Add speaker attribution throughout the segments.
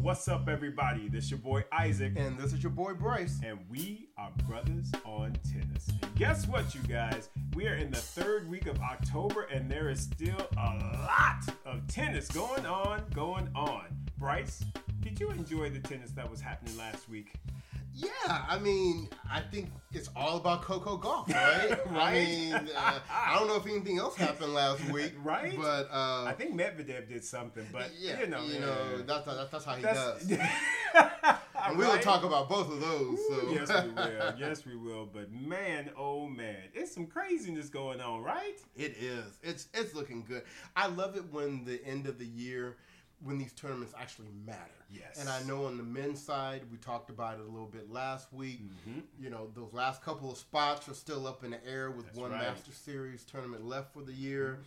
Speaker 1: What's up, everybody? This is your boy Isaac,
Speaker 2: And this is your boy Bryce.
Speaker 1: and we are Bruthas on Tennis. And guess what, you guys? We are in the third week of October, and there is still a lot of tennis going on, going on. Bryce, did you enjoy the tennis that was happening last week?
Speaker 2: Yeah, I mean, I think it's all about Coco Gauff, right? I
Speaker 1: Right?
Speaker 2: mean, uh, I don't know if anything else happened last week,
Speaker 1: Right?
Speaker 2: But uh,
Speaker 1: I think Medvedev did something, but
Speaker 2: yeah,
Speaker 1: you know, yeah.
Speaker 2: that's, that's that's how he
Speaker 1: That's-
Speaker 2: does. And we'll
Speaker 1: Right?
Speaker 2: talk about both of those. So
Speaker 1: yes, we will. Yes, we will. But man, oh man, it's some craziness going on, right?
Speaker 2: It is. It's it's looking good. I love it when the end of the year, when these tournaments actually matter.
Speaker 1: Yes.
Speaker 2: And I know on the men's side, we talked about it a little bit last week.
Speaker 1: Mm-hmm.
Speaker 2: You know, those last couple of spots are still up in the air with
Speaker 1: That's
Speaker 2: one
Speaker 1: right. Mm-hmm.
Speaker 2: Master Series tournament left for the year,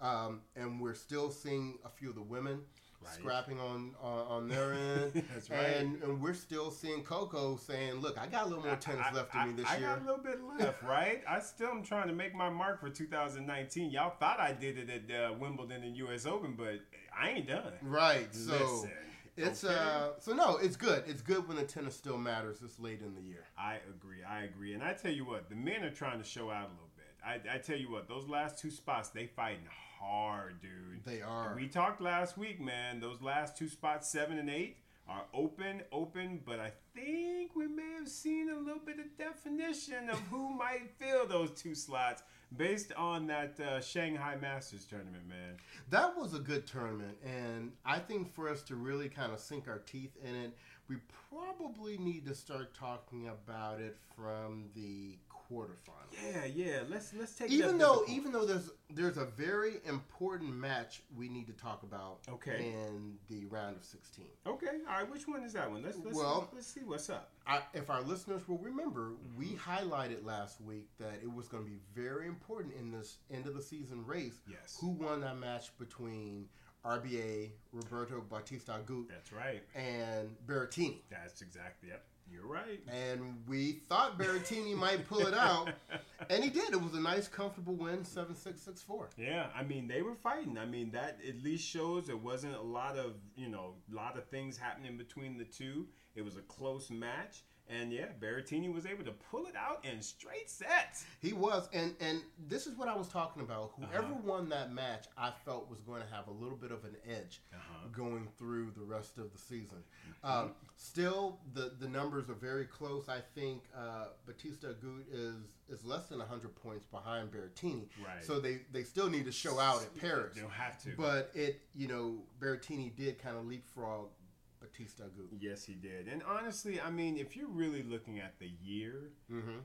Speaker 2: um, and we're still seeing a few of the women.
Speaker 1: Right.
Speaker 2: Scrapping on, on on their end,
Speaker 1: That's right.
Speaker 2: and and we're still seeing Coco saying, "Look, I got a little more tennis
Speaker 1: I-
Speaker 2: left
Speaker 1: I,
Speaker 2: in me this
Speaker 1: I
Speaker 2: year."
Speaker 1: I got a little bit left, right? I still am trying to make my mark for 2019. Y'all thought I did it at uh, Wimbledon and U.S. Open, but I ain't done.
Speaker 2: Right. So
Speaker 1: Listen,
Speaker 2: it's
Speaker 1: okay?
Speaker 2: uh so no, it's good. It's good when the tennis still matters this late in the year.
Speaker 1: I agree. I agree. And I tell you what, the men are trying to show out a little bit. I, I tell you what, those last two spots, they fighting hard, dude.
Speaker 2: They are.
Speaker 1: We talked last week, man. Those last two spots, seven and eight, are open, open. But I think we may have seen a little bit of definition of who might fill those two slots based on that uh, Shanghai Masters tournament, man.
Speaker 2: That was a good tournament and I think for us to really kind of sink our teeth in it, we probably need to start talking about it from the quarterfinals.
Speaker 1: Yeah, yeah. Let's let's take
Speaker 2: Even though even though there's there's a very important match we need to talk about
Speaker 1: Okay.
Speaker 2: in the round of 16.
Speaker 1: Okay, all right. Which one is that one? Let's let's
Speaker 2: Well-
Speaker 1: let's see what's up.
Speaker 2: I, if our listeners will remember, we mm-hmm. highlighted last week that it was going to be very important in this end of the season race.
Speaker 1: Yes.
Speaker 2: Who won that match between RBA, Roberto Bautista Agut,
Speaker 1: That's right.
Speaker 2: and Berrettini?
Speaker 1: That's exactly yep. You're right.
Speaker 2: And we thought Berrettini might pull it out, and he did. It was a nice, comfortable win, 7 6 6 4.
Speaker 1: Yeah, I mean they were fighting. I mean that at least shows there wasn't a lot of you know a lot of things happening between the two. It was a close match, and yeah, Berrettini was able to pull it out in straight sets.
Speaker 2: He was, and and this is what I was talking about. Whoever
Speaker 1: Uh-huh.
Speaker 2: won that match, I felt was going to have a little bit of an edge
Speaker 1: Uh-huh.
Speaker 2: going through the rest of the season.
Speaker 1: Mm-hmm.
Speaker 2: Um, still, the the numbers are very close. I think uh, Bautista Agut is is less than hundred points behind Berrettini.
Speaker 1: Right.
Speaker 2: So they they still need to show out at Paris.
Speaker 1: They don't have to.
Speaker 2: But it, you know, Berrettini did kind of leapfrog Bautista Agut.
Speaker 1: yes, he did. And honestly, I mean, if you're really looking at the year,
Speaker 2: Mm-hmm.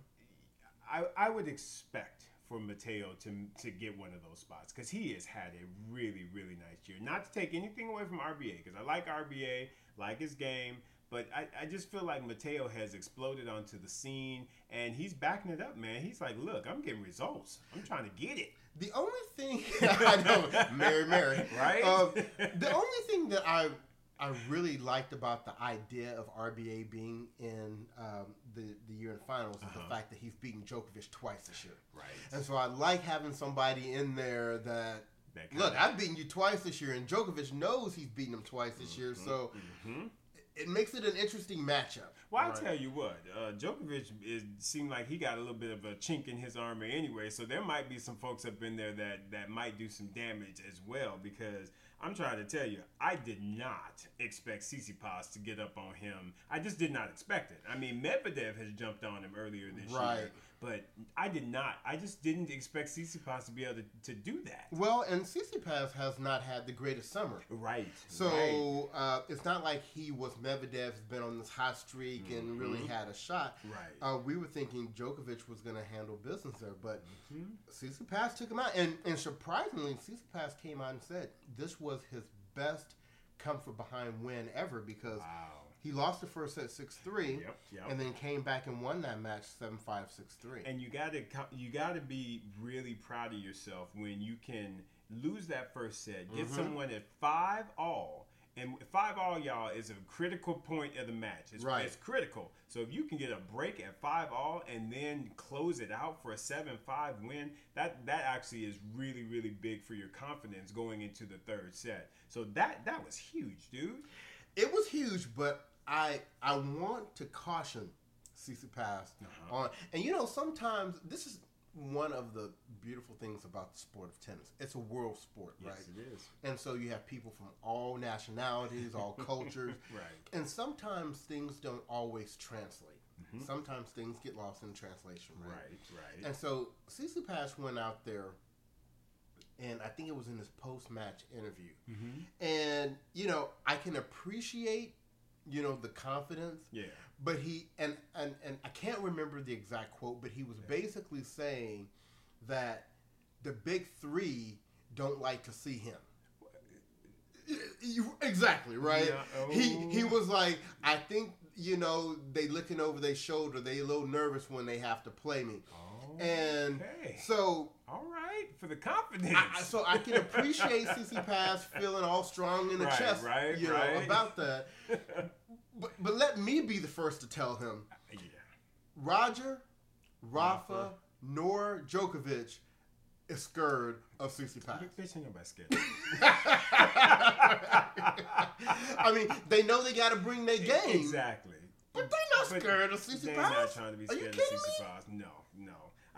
Speaker 1: I, I would expect for Matteo to to get one of those spots because he has had a really really nice year. Not to take anything away from RBA because I like RBA, like his game, but I, I just feel like Matteo has exploded onto the scene and he's backing it up, man. He's like, look, I'm getting results. I'm trying to get it.
Speaker 2: The only thing I know, Mary, Mary,
Speaker 1: Right?
Speaker 2: Um, the only thing that I I really liked about the idea of RBA being in um, the the year in finals is the fact that he's beaten Djokovic twice this year,
Speaker 1: Right.
Speaker 2: and so I like having somebody in there that.
Speaker 1: That kinda-
Speaker 2: Look, I've beaten you twice this year, and Djokovic knows he's beaten him twice this year, so it makes it an interesting matchup.
Speaker 1: Well, I
Speaker 2: Right.
Speaker 1: tell you what, uh, Djokovic is, seemed like he got a little bit of a chink in his armor anyway. So there might be some folks up in there that that might do some damage as well. Because I'm trying to tell you, I did not expect Tsitsipas to get up on him. I just did not expect it. I mean, Medvedev has jumped on him earlier this
Speaker 2: Right.
Speaker 1: year, But I did not. I just didn't expect Tsitsipas to be able to, to do that.
Speaker 2: Well, and Tsitsipas has not had the greatest summer.
Speaker 1: Right.
Speaker 2: So
Speaker 1: right.
Speaker 2: uh, it's not like he was Medvedev, has been on this hot streak and really had a shot.
Speaker 1: Mm-hmm. Right.
Speaker 2: Uh, we were thinking Djokovic was going to handle business there, but
Speaker 1: Mm-hmm.
Speaker 2: Tsitsipas took him out, and and surprisingly, Tsitsipas came out and said this was his best comfort behind win ever because
Speaker 1: Wow.
Speaker 2: He lost the first set six three,
Speaker 1: Yep, yep.
Speaker 2: and then came back and won that match seven five six three.
Speaker 1: And you gotta you gotta be really proud of yourself when you can lose that first set, get
Speaker 2: Mm-hmm.
Speaker 1: someone at five all, and five all, y'all, is a critical point of the match. It's,
Speaker 2: Right.
Speaker 1: it's critical. So if you can get a break at five all and then close it out for a seven five win, that that actually is really really big for your confidence going into the third set. So that that was huge, dude.
Speaker 2: It was huge, but I I want to caution Tsitsipas
Speaker 1: Uh-huh.
Speaker 2: on, and you know sometimes this is one of the beautiful things about the sport of tennis. It's a world sport, right?
Speaker 1: it is.
Speaker 2: And so you have people from all nationalities, all cultures,
Speaker 1: Right.
Speaker 2: and sometimes things don't always translate. Sometimes things get lost in translation, right?
Speaker 1: Mm-hmm. Right, right.
Speaker 2: And so Tsitsipas went out there, and I think it was in his post-match interview.
Speaker 1: Mm-hmm.
Speaker 2: And you know, I can appreciate, you know, the confidence.
Speaker 1: yeah.
Speaker 2: But he and and and I can't remember the exact quote, but he was basically saying that the big three don't like to see him. You- Exactly right.
Speaker 1: Yeah,
Speaker 2: He
Speaker 1: oh.
Speaker 2: he was like, I think you know they looking over their shoulder. They a little nervous when they have to play me. Oh, and
Speaker 1: Okay.
Speaker 2: so
Speaker 1: All right, for the confidence.
Speaker 2: I, so I can appreciate Tsitsipas feeling all strong in the
Speaker 1: Right,
Speaker 2: chest,
Speaker 1: right,
Speaker 2: you know, about that. But but let me be the first to tell him,
Speaker 1: yeah.
Speaker 2: Roger, Rafa, nor Djokovic is scared of Tsitsipas.
Speaker 1: Bitch, ain't nobody scared.
Speaker 2: I mean, they know they got to bring their game,
Speaker 1: exactly.
Speaker 2: but they not
Speaker 1: But
Speaker 2: scared of Tsitsipas.
Speaker 1: They're not trying to be scared of CC? Pass. No.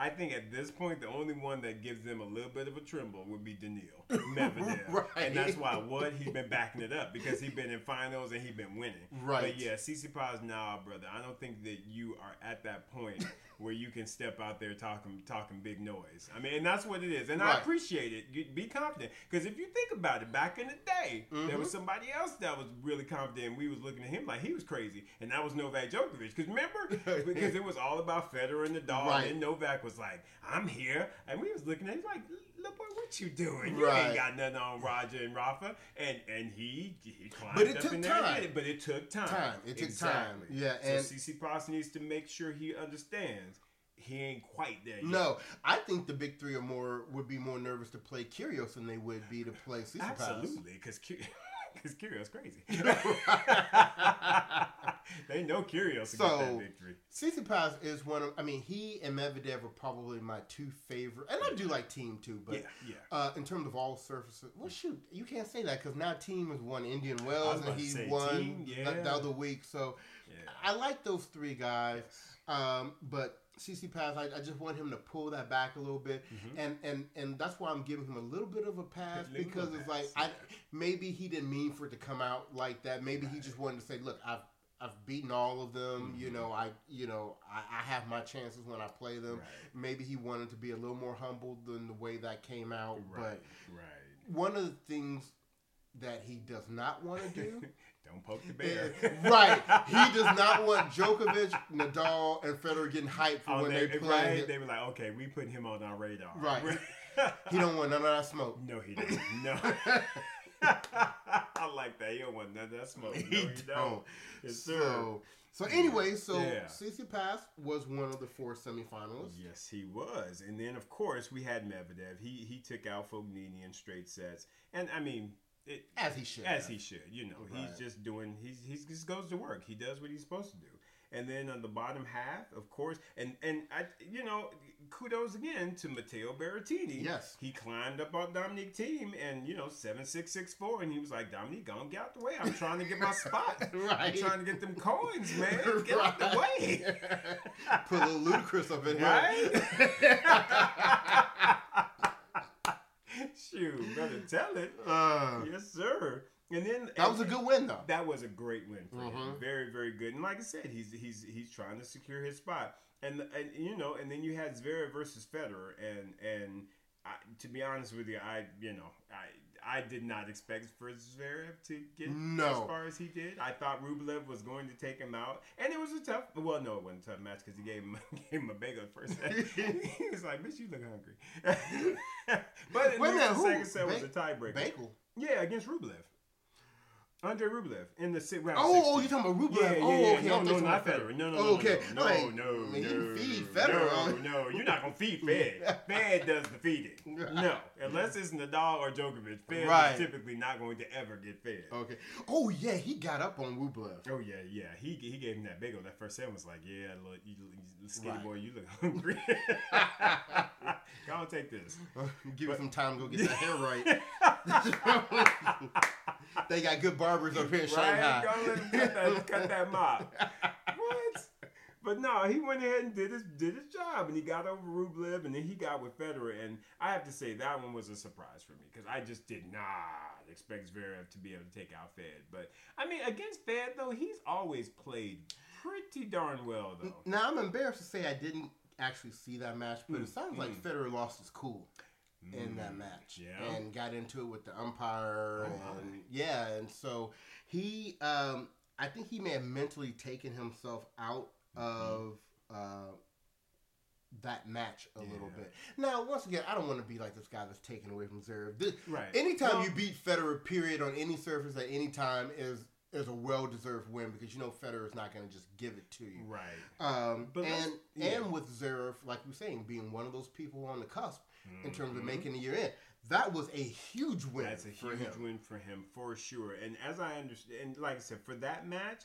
Speaker 1: I think at this point, the only one that gives them a little bit of a tremble would be Daniil Medvedev,
Speaker 2: Right.
Speaker 1: and that's why what he's been backing it up because he's been in finals and he's been winning.
Speaker 2: Right.
Speaker 1: But yeah, Tsitsipas, nah, brother. I don't think that you are at that point where you can step out there talking talking big noise. I mean, and that's what it is, and I appreciate it. You, be confident because if you think about it, back in the day, there
Speaker 2: Mm-hmm.
Speaker 1: was somebody else that was really confident, and we was looking at him like he was crazy, and that was Novak Djokovic. Because remember, because it was all about Federer and Nadal,
Speaker 2: Right.
Speaker 1: and Novak was like, "I'm here," and we was looking at him like, "Look, boy, what you doing? You
Speaker 2: Right.
Speaker 1: ain't got nothing on Roger and Rafa," and and he he climbed
Speaker 2: But it
Speaker 1: up
Speaker 2: took
Speaker 1: in there and
Speaker 2: time.
Speaker 1: did it, but it took time.
Speaker 2: Time. It took time. Yeah,
Speaker 1: so
Speaker 2: and-
Speaker 1: Tsitsipas needs to make sure he understands he ain't quite there yet.
Speaker 2: No, I think the big three are more would be more nervous to play Kyrgios than they would be to play.
Speaker 1: Absolutely, because because Kyrgios crazy. they know Kyrgios to get
Speaker 2: So-
Speaker 1: that victory.
Speaker 2: Tsitsipas is one of. I mean, he and Medvedev are probably my two favorite, and I do like Thiem too. But
Speaker 1: Yeah, yeah.
Speaker 2: Uh, in terms of all surfaces, well, shoot, you can't say that because now Thiem has won Indian Wells and he won
Speaker 1: Thiem,
Speaker 2: the- the other week. So
Speaker 1: Yeah.
Speaker 2: I like those three guys. Um, but Tsitsipas, I, I just want him to pull that back a little bit, and and and that's why I'm giving him a little bit of a pass
Speaker 1: Mm-hmm.
Speaker 2: Because it's like I maybe he didn't mean for it to come out like that. Maybe he just wanted to say, look, I've I've beaten all of them. You
Speaker 1: Mm-hmm.
Speaker 2: know, I you know I, I have my chances when I play them.
Speaker 1: Right.
Speaker 2: Maybe he wanted to be a little more humble than the way that came out.
Speaker 1: Right,
Speaker 2: But
Speaker 1: right.
Speaker 2: one of the things that he does not want to do.
Speaker 1: Don't poke the bear.
Speaker 2: Eh, right. He does not want Djokovic, Nadal, and Federer getting hyped for
Speaker 1: Oh,
Speaker 2: when
Speaker 1: they,
Speaker 2: they play.
Speaker 1: right? They were like, okay, we put him on our radar.
Speaker 2: Right. He don't want none of that smoke.
Speaker 1: no, he doesn't. No. I like that. He don't want none of that smoke. No,
Speaker 2: He
Speaker 1: he,
Speaker 2: don't.
Speaker 1: don't. Yes, sir.
Speaker 2: So, so anyway, so
Speaker 1: Yeah.
Speaker 2: CC Pass was one of the four semifinalists.
Speaker 1: Yes, he was. And then, of course, we had Medvedev. He he took out Fognini in straight sets. And, I mean, it,
Speaker 2: As he should.
Speaker 1: as he should. You know,
Speaker 2: Right.
Speaker 1: he's just doing. He's he's just goes to work. He does what he's supposed to do. And then on the bottom half, of course, and and I, you know, kudos again to Matteo Berrettini.
Speaker 2: Yes.
Speaker 1: he climbed up on Dominic Thiem, and you know, seven six six four, and he was like, Dominique, don't get out the way. I'm trying to get my spot. I'm
Speaker 2: Right.
Speaker 1: trying to get them coins, man. Get out the way.
Speaker 2: Put a little Ludacris up in here.
Speaker 1: Right? Shoot, better tell it.
Speaker 2: Uh,
Speaker 1: Yes, sir. And then
Speaker 2: That was a good win, though.
Speaker 1: That was a great win for him.
Speaker 2: Mhm.
Speaker 1: Very, very good. And like I said, he's he's he's trying to secure his spot. And and you know, and then you had Zverev versus Federer, and and I, to be honest with you, I you know I. I did not expect for Zverev to get
Speaker 2: No.
Speaker 1: as far as he did. I thought Rublev was going to take him out, and it was a tough. Well, no, it wasn't a tough match because he gave him gave him a bagel first set. he was like, "Bitch, you look hungry." but at
Speaker 2: Wait a minute,
Speaker 1: the second set was a tiebreaker.
Speaker 2: Bagel.
Speaker 1: Yeah, against Rublev. Andre Rublev in the si- round.
Speaker 2: Oh, oh, you're talking about Rublev.
Speaker 1: Yeah, yeah,
Speaker 2: oh,
Speaker 1: yeah.
Speaker 2: okay.
Speaker 1: No, no, not Federer. No, no,
Speaker 2: Oh,
Speaker 1: no,
Speaker 2: okay.
Speaker 1: no, no,
Speaker 2: like,
Speaker 1: no,
Speaker 2: man, you
Speaker 1: no,
Speaker 2: feed Federer.
Speaker 1: No, no, you're not gonna feed Fed. Fed does the feeding. No, unless it's Nadal or Djokovic, Fed
Speaker 2: Right.
Speaker 1: is typically not going to ever get fed.
Speaker 2: Okay. Oh yeah, he got up on Rublev.
Speaker 1: Oh yeah, yeah. He he gave him that bagel. That first set was like, yeah, look, you, you skinny
Speaker 2: Right.
Speaker 1: boy, you look hungry. Go take this.
Speaker 2: Give it some time to go get that hair right. they got good barbers up here in
Speaker 1: Right?
Speaker 2: Shanghai.
Speaker 1: Go let him cut that, cut that mop. what? But no, he went ahead and did his did his job, and he got over Rublev, and then he got with Federer, and I have to say that one was a surprise for me because I just did not expect Zverev to be able to take out Fed. But I mean, against Fed though, he's always played pretty darn well though.
Speaker 2: Now I'm embarrassed to say I didn't actually see that match, but it sounds like
Speaker 1: mm.
Speaker 2: Federer lost his cool in that match
Speaker 1: yeah.
Speaker 2: and got into it with the umpire
Speaker 1: Oh,
Speaker 2: and
Speaker 1: my.
Speaker 2: yeah, and so he, um, I think he may have mentally taken himself out
Speaker 1: Mm-hmm.
Speaker 2: of. Uh, that match a little bit. Now, once again, I don't want to be like this guy that's taken away from Zverev. This,
Speaker 1: Right.
Speaker 2: Anytime
Speaker 1: Well-
Speaker 2: you beat Federer, period, on any surface at any time is is a well deserved win because you know Federer is not going to just give it to you.
Speaker 1: Right.
Speaker 2: Um,
Speaker 1: But
Speaker 2: and
Speaker 1: yeah.
Speaker 2: and with Zverev, like we're saying, being one of those people on the cusp in terms of
Speaker 1: Mhm.
Speaker 2: making the year in, that was a huge win
Speaker 1: That's a
Speaker 2: for
Speaker 1: huge
Speaker 2: him.
Speaker 1: win for him for sure. And as I understand, and like I said, for that match,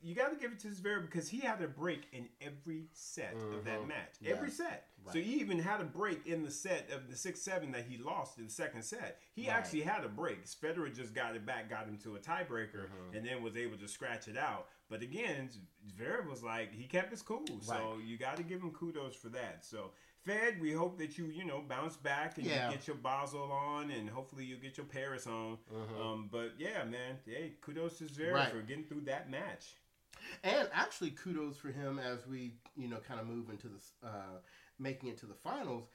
Speaker 1: you got to give it to Zverev because he had a break in every set of that
Speaker 2: Mhm.
Speaker 1: match.
Speaker 2: Yeah.
Speaker 1: Every set. So he even had a break in the set of the six seven that he lost in the second set. He
Speaker 2: Right.
Speaker 1: actually had a break. Federer just got it back, got him to a tiebreaker,
Speaker 2: Mhm.
Speaker 1: and then was able to scratch it out. But again, Zverev was like he kept his cool. So you got to give him kudos for that. So. Fed, we hope that you, you know, bounce back and
Speaker 2: Yeah.
Speaker 1: you get your Basel on, and hopefully you get your Paris on.
Speaker 2: Mhm.
Speaker 1: Um, but yeah, man, hey, kudos to Zverev
Speaker 2: Right.
Speaker 1: for getting through that match.
Speaker 2: And actually, kudos for him as we you know kind of move into this, uh, making it to the finals.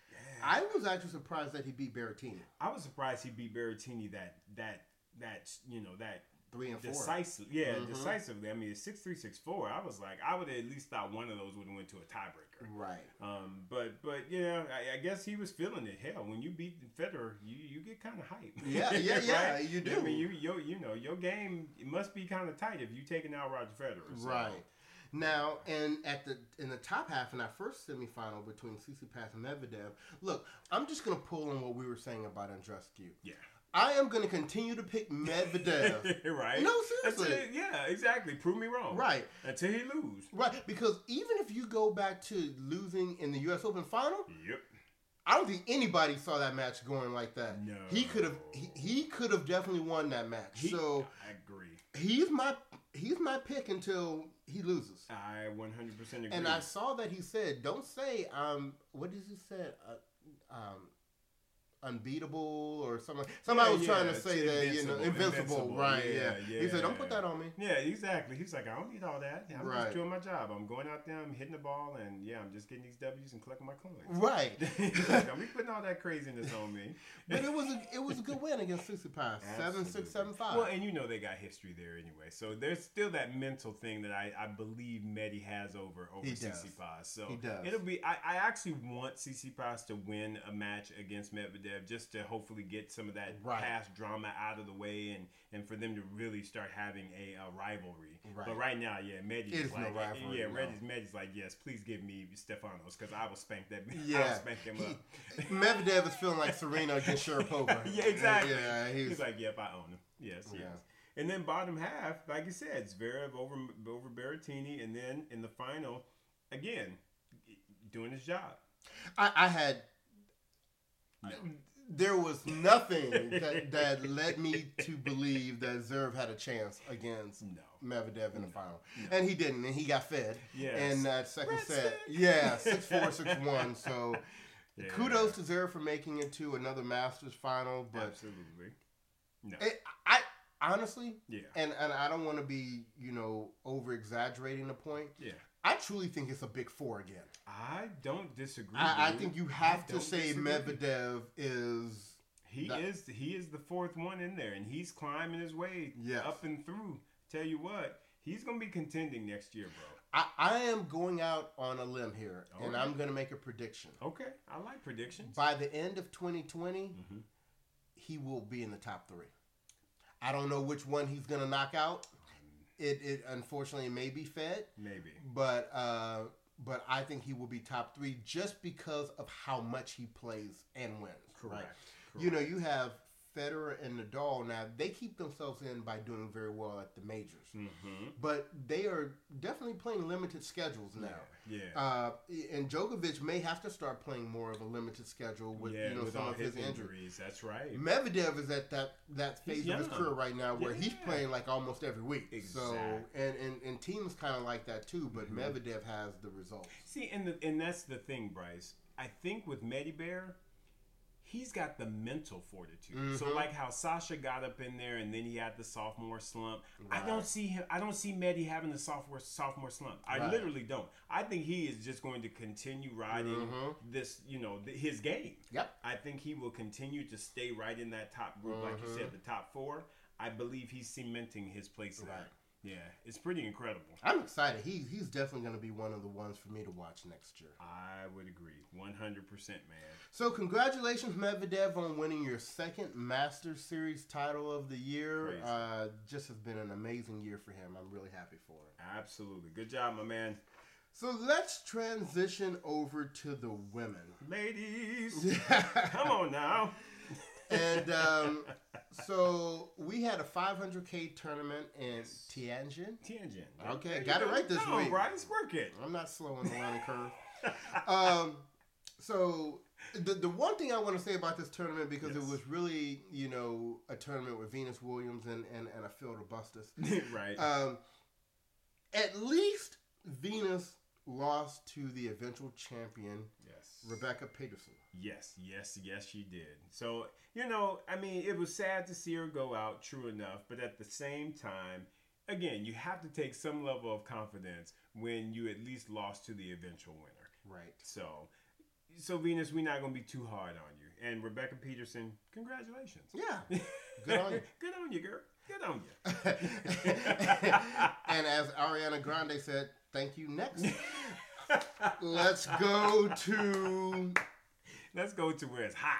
Speaker 2: I was actually surprised that he beat Berrettini
Speaker 1: I was surprised he beat Berrettini that that that you know that
Speaker 2: three and four.
Speaker 1: decisive yeah
Speaker 2: Mhm.
Speaker 1: decisively. I mean it's six three six four. I was like I would have at least thought one of those would have went to a tiebreaker.
Speaker 2: Right.
Speaker 1: Um, but but you know I, I guess he was feeling it. Hell, when you beat Federer, you you get kind of hype.
Speaker 2: Yeah, yeah, yeah, you do.
Speaker 1: I mean you you you know your game it must be kind of tight if you're taking out Roger Federer. So.
Speaker 2: Right. Now, and at the in the top half in that first semifinal between Tsitsipas and Medvedev, look, I'm just gonna pull on what we were saying about Andreescu.
Speaker 1: Yeah.
Speaker 2: I am gonna continue to pick Medvedev.
Speaker 1: right?
Speaker 2: No,
Speaker 1: Until-
Speaker 2: seriously.
Speaker 1: yeah, exactly. Prove me wrong.
Speaker 2: right,
Speaker 1: Until he lose.
Speaker 2: right, because even if you go back to losing in the U.S. Open final,
Speaker 1: Yep.
Speaker 2: I don't think anybody saw that match going like that.
Speaker 1: No.
Speaker 2: he could have he, he could have definitely won that match.
Speaker 1: He,
Speaker 2: so
Speaker 1: I agree.
Speaker 2: he's my he's my pick until he loses.
Speaker 1: I 100% agree.
Speaker 2: And I saw that he said, "Don't say um, what did he say? Uh, um, unbeatable or something. Somebody
Speaker 1: Yeah,
Speaker 2: was trying
Speaker 1: yeah,
Speaker 2: to say that you know
Speaker 1: invincible,
Speaker 2: invincible, right?
Speaker 1: Yeah,
Speaker 2: Yeah, He said, "Don't put that on me."
Speaker 1: yeah, exactly. He's like, I don't need all that. I'm
Speaker 2: Right.
Speaker 1: just doing my job. I'm going out there, I'm hitting the ball, and yeah, I'm just getting these W's and collecting my coins.
Speaker 2: Right.
Speaker 1: He's like, don't be putting all that craziness on me.
Speaker 2: but it was a, it was a good win against Tsitsipas, seven six seven five.
Speaker 1: Well, and you know they got history there anyway, so there's still that mental thing that I, I believe Medi has over over
Speaker 2: does.
Speaker 1: Tsitsipas. So
Speaker 2: He does.
Speaker 1: it'll be. I, I actually want Tsitsipas to win a match against Medvedev just to hopefully get some of that
Speaker 2: Right.
Speaker 1: past drama out of the way and and for them to really start having a, a rivalry.
Speaker 2: Right.
Speaker 1: But right now, yeah, Medi's
Speaker 2: is no
Speaker 1: like,
Speaker 2: rivalry,
Speaker 1: yeah,
Speaker 2: no.
Speaker 1: Medi's, Medi's like, yes, please give me Stefanos because I will spank that. I will
Speaker 2: yeah,
Speaker 1: spank him up.
Speaker 2: Medvedev is feeling like Serena against Sharapova.
Speaker 1: yeah, exactly.
Speaker 2: Yeah,
Speaker 1: he's,
Speaker 2: he's,
Speaker 1: like, yep, I own him. Yes, yes. And then bottom half, like you said, Zverev over over Berrettini, and then in the final, again, doing his job.
Speaker 2: I, I had.
Speaker 1: No.
Speaker 2: There was nothing that, that led me to believe that Zverev had a chance against
Speaker 1: No.
Speaker 2: Medvedev in the final, and he didn't, and he got fed
Speaker 1: Yes.
Speaker 2: in that second
Speaker 1: Red
Speaker 2: set.
Speaker 1: stick.
Speaker 2: Yeah, six four, six one. So
Speaker 1: Yeah.
Speaker 2: kudos to Zverev for making it to another Masters final, but
Speaker 1: Absolutely. No.
Speaker 2: it, I honestly,
Speaker 1: Yeah.
Speaker 2: and and I don't want to be you know over exaggerating the point.
Speaker 1: Yeah.
Speaker 2: I truly think it's a big four again.
Speaker 1: I don't disagree.
Speaker 2: I, I think you
Speaker 1: I
Speaker 2: have to say
Speaker 1: disagree.
Speaker 2: Medvedev is
Speaker 1: He
Speaker 2: That-
Speaker 1: is he is the fourth one in there, and he's climbing his way
Speaker 2: Yes.
Speaker 1: up and through. Tell you what, he's gonna be contending next year, bro.
Speaker 2: I, I am going out on a limb here, and. I'm going to make a prediction.
Speaker 1: Okay, I like predictions.
Speaker 2: By the end of 2020,
Speaker 1: Mhm.
Speaker 2: he will be in the top three. I don't know which one he's going to knock out. It, it unfortunately may be Fed,
Speaker 1: Maybe.
Speaker 2: but uh, but I think he will be top three just because of how much he plays and wins.
Speaker 1: Correct.
Speaker 2: right? You know, you have Federer and Nadal now. They keep themselves in by doing very well at the majors,
Speaker 1: Mm-hmm.
Speaker 2: but they are definitely playing limited schedules now.
Speaker 1: Yeah.
Speaker 2: Uh, and Djokovic may have to start playing more of a limited schedule with
Speaker 1: yeah,
Speaker 2: you know
Speaker 1: with
Speaker 2: some of
Speaker 1: his
Speaker 2: injuries.
Speaker 1: injuries. That's right.
Speaker 2: Medvedev is at that that
Speaker 1: He's
Speaker 2: phase of his career right now where he's
Speaker 1: Yeah.
Speaker 2: playing like almost every week. So and and, and Thiem's kind of like that too, but
Speaker 1: Mhm.
Speaker 2: Medvedev has the results.
Speaker 1: See, and the, and that's the thing, Bryce. I think with Medibear, he's got the mental fortitude. So
Speaker 2: Mhm.
Speaker 1: like how Sasha got up in there and then he had the sophomore slump. I don't see him. I don't see Medi having the sophomore sophomore slump. I
Speaker 2: Right.
Speaker 1: literally don't. I think he is just going to continue riding
Speaker 2: Mhm.
Speaker 1: this, you know, th- his game.
Speaker 2: Yep.
Speaker 1: I think he will continue to stay right in that top group, like you said, the top four. I believe he's cementing his place there.
Speaker 2: Right.
Speaker 1: Yeah, it's pretty incredible.
Speaker 2: I'm excited. He he's definitely going to be one of the ones for me to watch next year.
Speaker 1: I would agree, one hundred percent, man.
Speaker 2: So congratulations, Medvedev, on winning your second Masters Series title of the year. Uh, just has been an amazing year for him. I'm really happy for him.
Speaker 1: Absolutely. Good job, my man.
Speaker 2: So let's transition over to the women.
Speaker 1: Ladies, come on now.
Speaker 2: And um, so we had a 500k tournament in Tianjin.
Speaker 1: Tianjin.
Speaker 2: Okay, got it right this
Speaker 1: on,
Speaker 2: week.
Speaker 1: Bryce, work it.
Speaker 2: I'm not slow on the learning curve. Um, so the the one thing I want to say about this tournament because it was really you know a tournament with Venus Williams and and, and a Phil Robustus.
Speaker 1: right.
Speaker 2: Um, at least Venus lost to the eventual champion
Speaker 1: yes.
Speaker 2: Rebecca Peterson.
Speaker 1: Yes, yes, yes, she did. So, you know, I mean, it was sad to see her go out, true enough, but at the same time, again, you have to take some level of confidence when you at least lost to the eventual winner.
Speaker 2: Right.
Speaker 1: So, so Venus, we're not going to be too hard on you. And Rebecca Peterson, congratulations.
Speaker 2: Yeah. Good on you.
Speaker 1: Good on you, girl. Good on you.
Speaker 2: and as Ariana Grande said, thank you. Next, let's go to
Speaker 1: Let's go to where it's hot.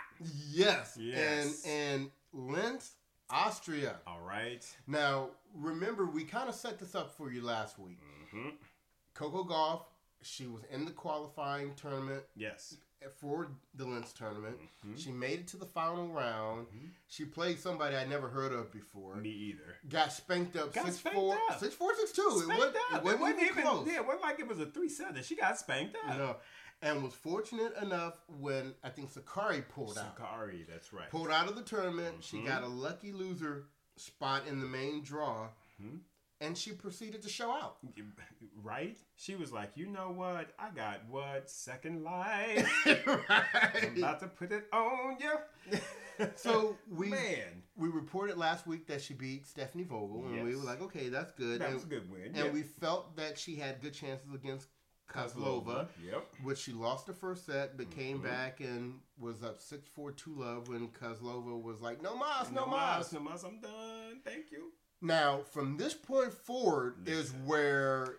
Speaker 2: yes,
Speaker 1: Yes.
Speaker 2: and and Linz, Austria.
Speaker 1: All right.
Speaker 2: Now, remember, we kind of set this up for you last week.
Speaker 1: Mm-hmm.
Speaker 2: Coco Gauff, she was in the qualifying tournament
Speaker 1: Yes.
Speaker 2: for the Linz tournament.
Speaker 1: Mhm.
Speaker 2: She made it to the final round.
Speaker 1: Mhm.
Speaker 2: She played somebody I'd never heard of before.
Speaker 1: Me either.
Speaker 2: Got spanked up
Speaker 1: Got
Speaker 2: six
Speaker 1: spanked
Speaker 2: four,
Speaker 1: up.
Speaker 2: six four, six two.
Speaker 1: Spanked
Speaker 2: it wasn't,
Speaker 1: up.
Speaker 2: It wasn't, even close.
Speaker 1: Yeah, it wasn't like it was a three seven. She got spanked up.
Speaker 2: No, and was fortunate enough when I think Sakkari pulled out.
Speaker 1: Sakkari, that's right.
Speaker 2: Pulled out of the tournament. She
Speaker 1: Mhm.
Speaker 2: got a lucky loser spot in the main draw,
Speaker 1: Mhm.
Speaker 2: and she proceeded to show out.
Speaker 1: Right? She was like, you know what? I got what? Second life. I'm about to put it on you.
Speaker 2: So we
Speaker 1: Man.
Speaker 2: we reported last week that she beat Stephanie Vogel, and we were like, okay, that's good.
Speaker 1: That
Speaker 2: and
Speaker 1: was a good win.
Speaker 2: and
Speaker 1: yeah.
Speaker 2: we felt that she had good chances against Kozlova,
Speaker 1: Yep.
Speaker 2: which she lost the first set, but came
Speaker 1: Mhm.
Speaker 2: back and was up 6 4 2 love when Kozlova was like, no mas, no, mas.
Speaker 1: mas, no mas. I'm done. Thank you.
Speaker 2: Now, from this point forward is where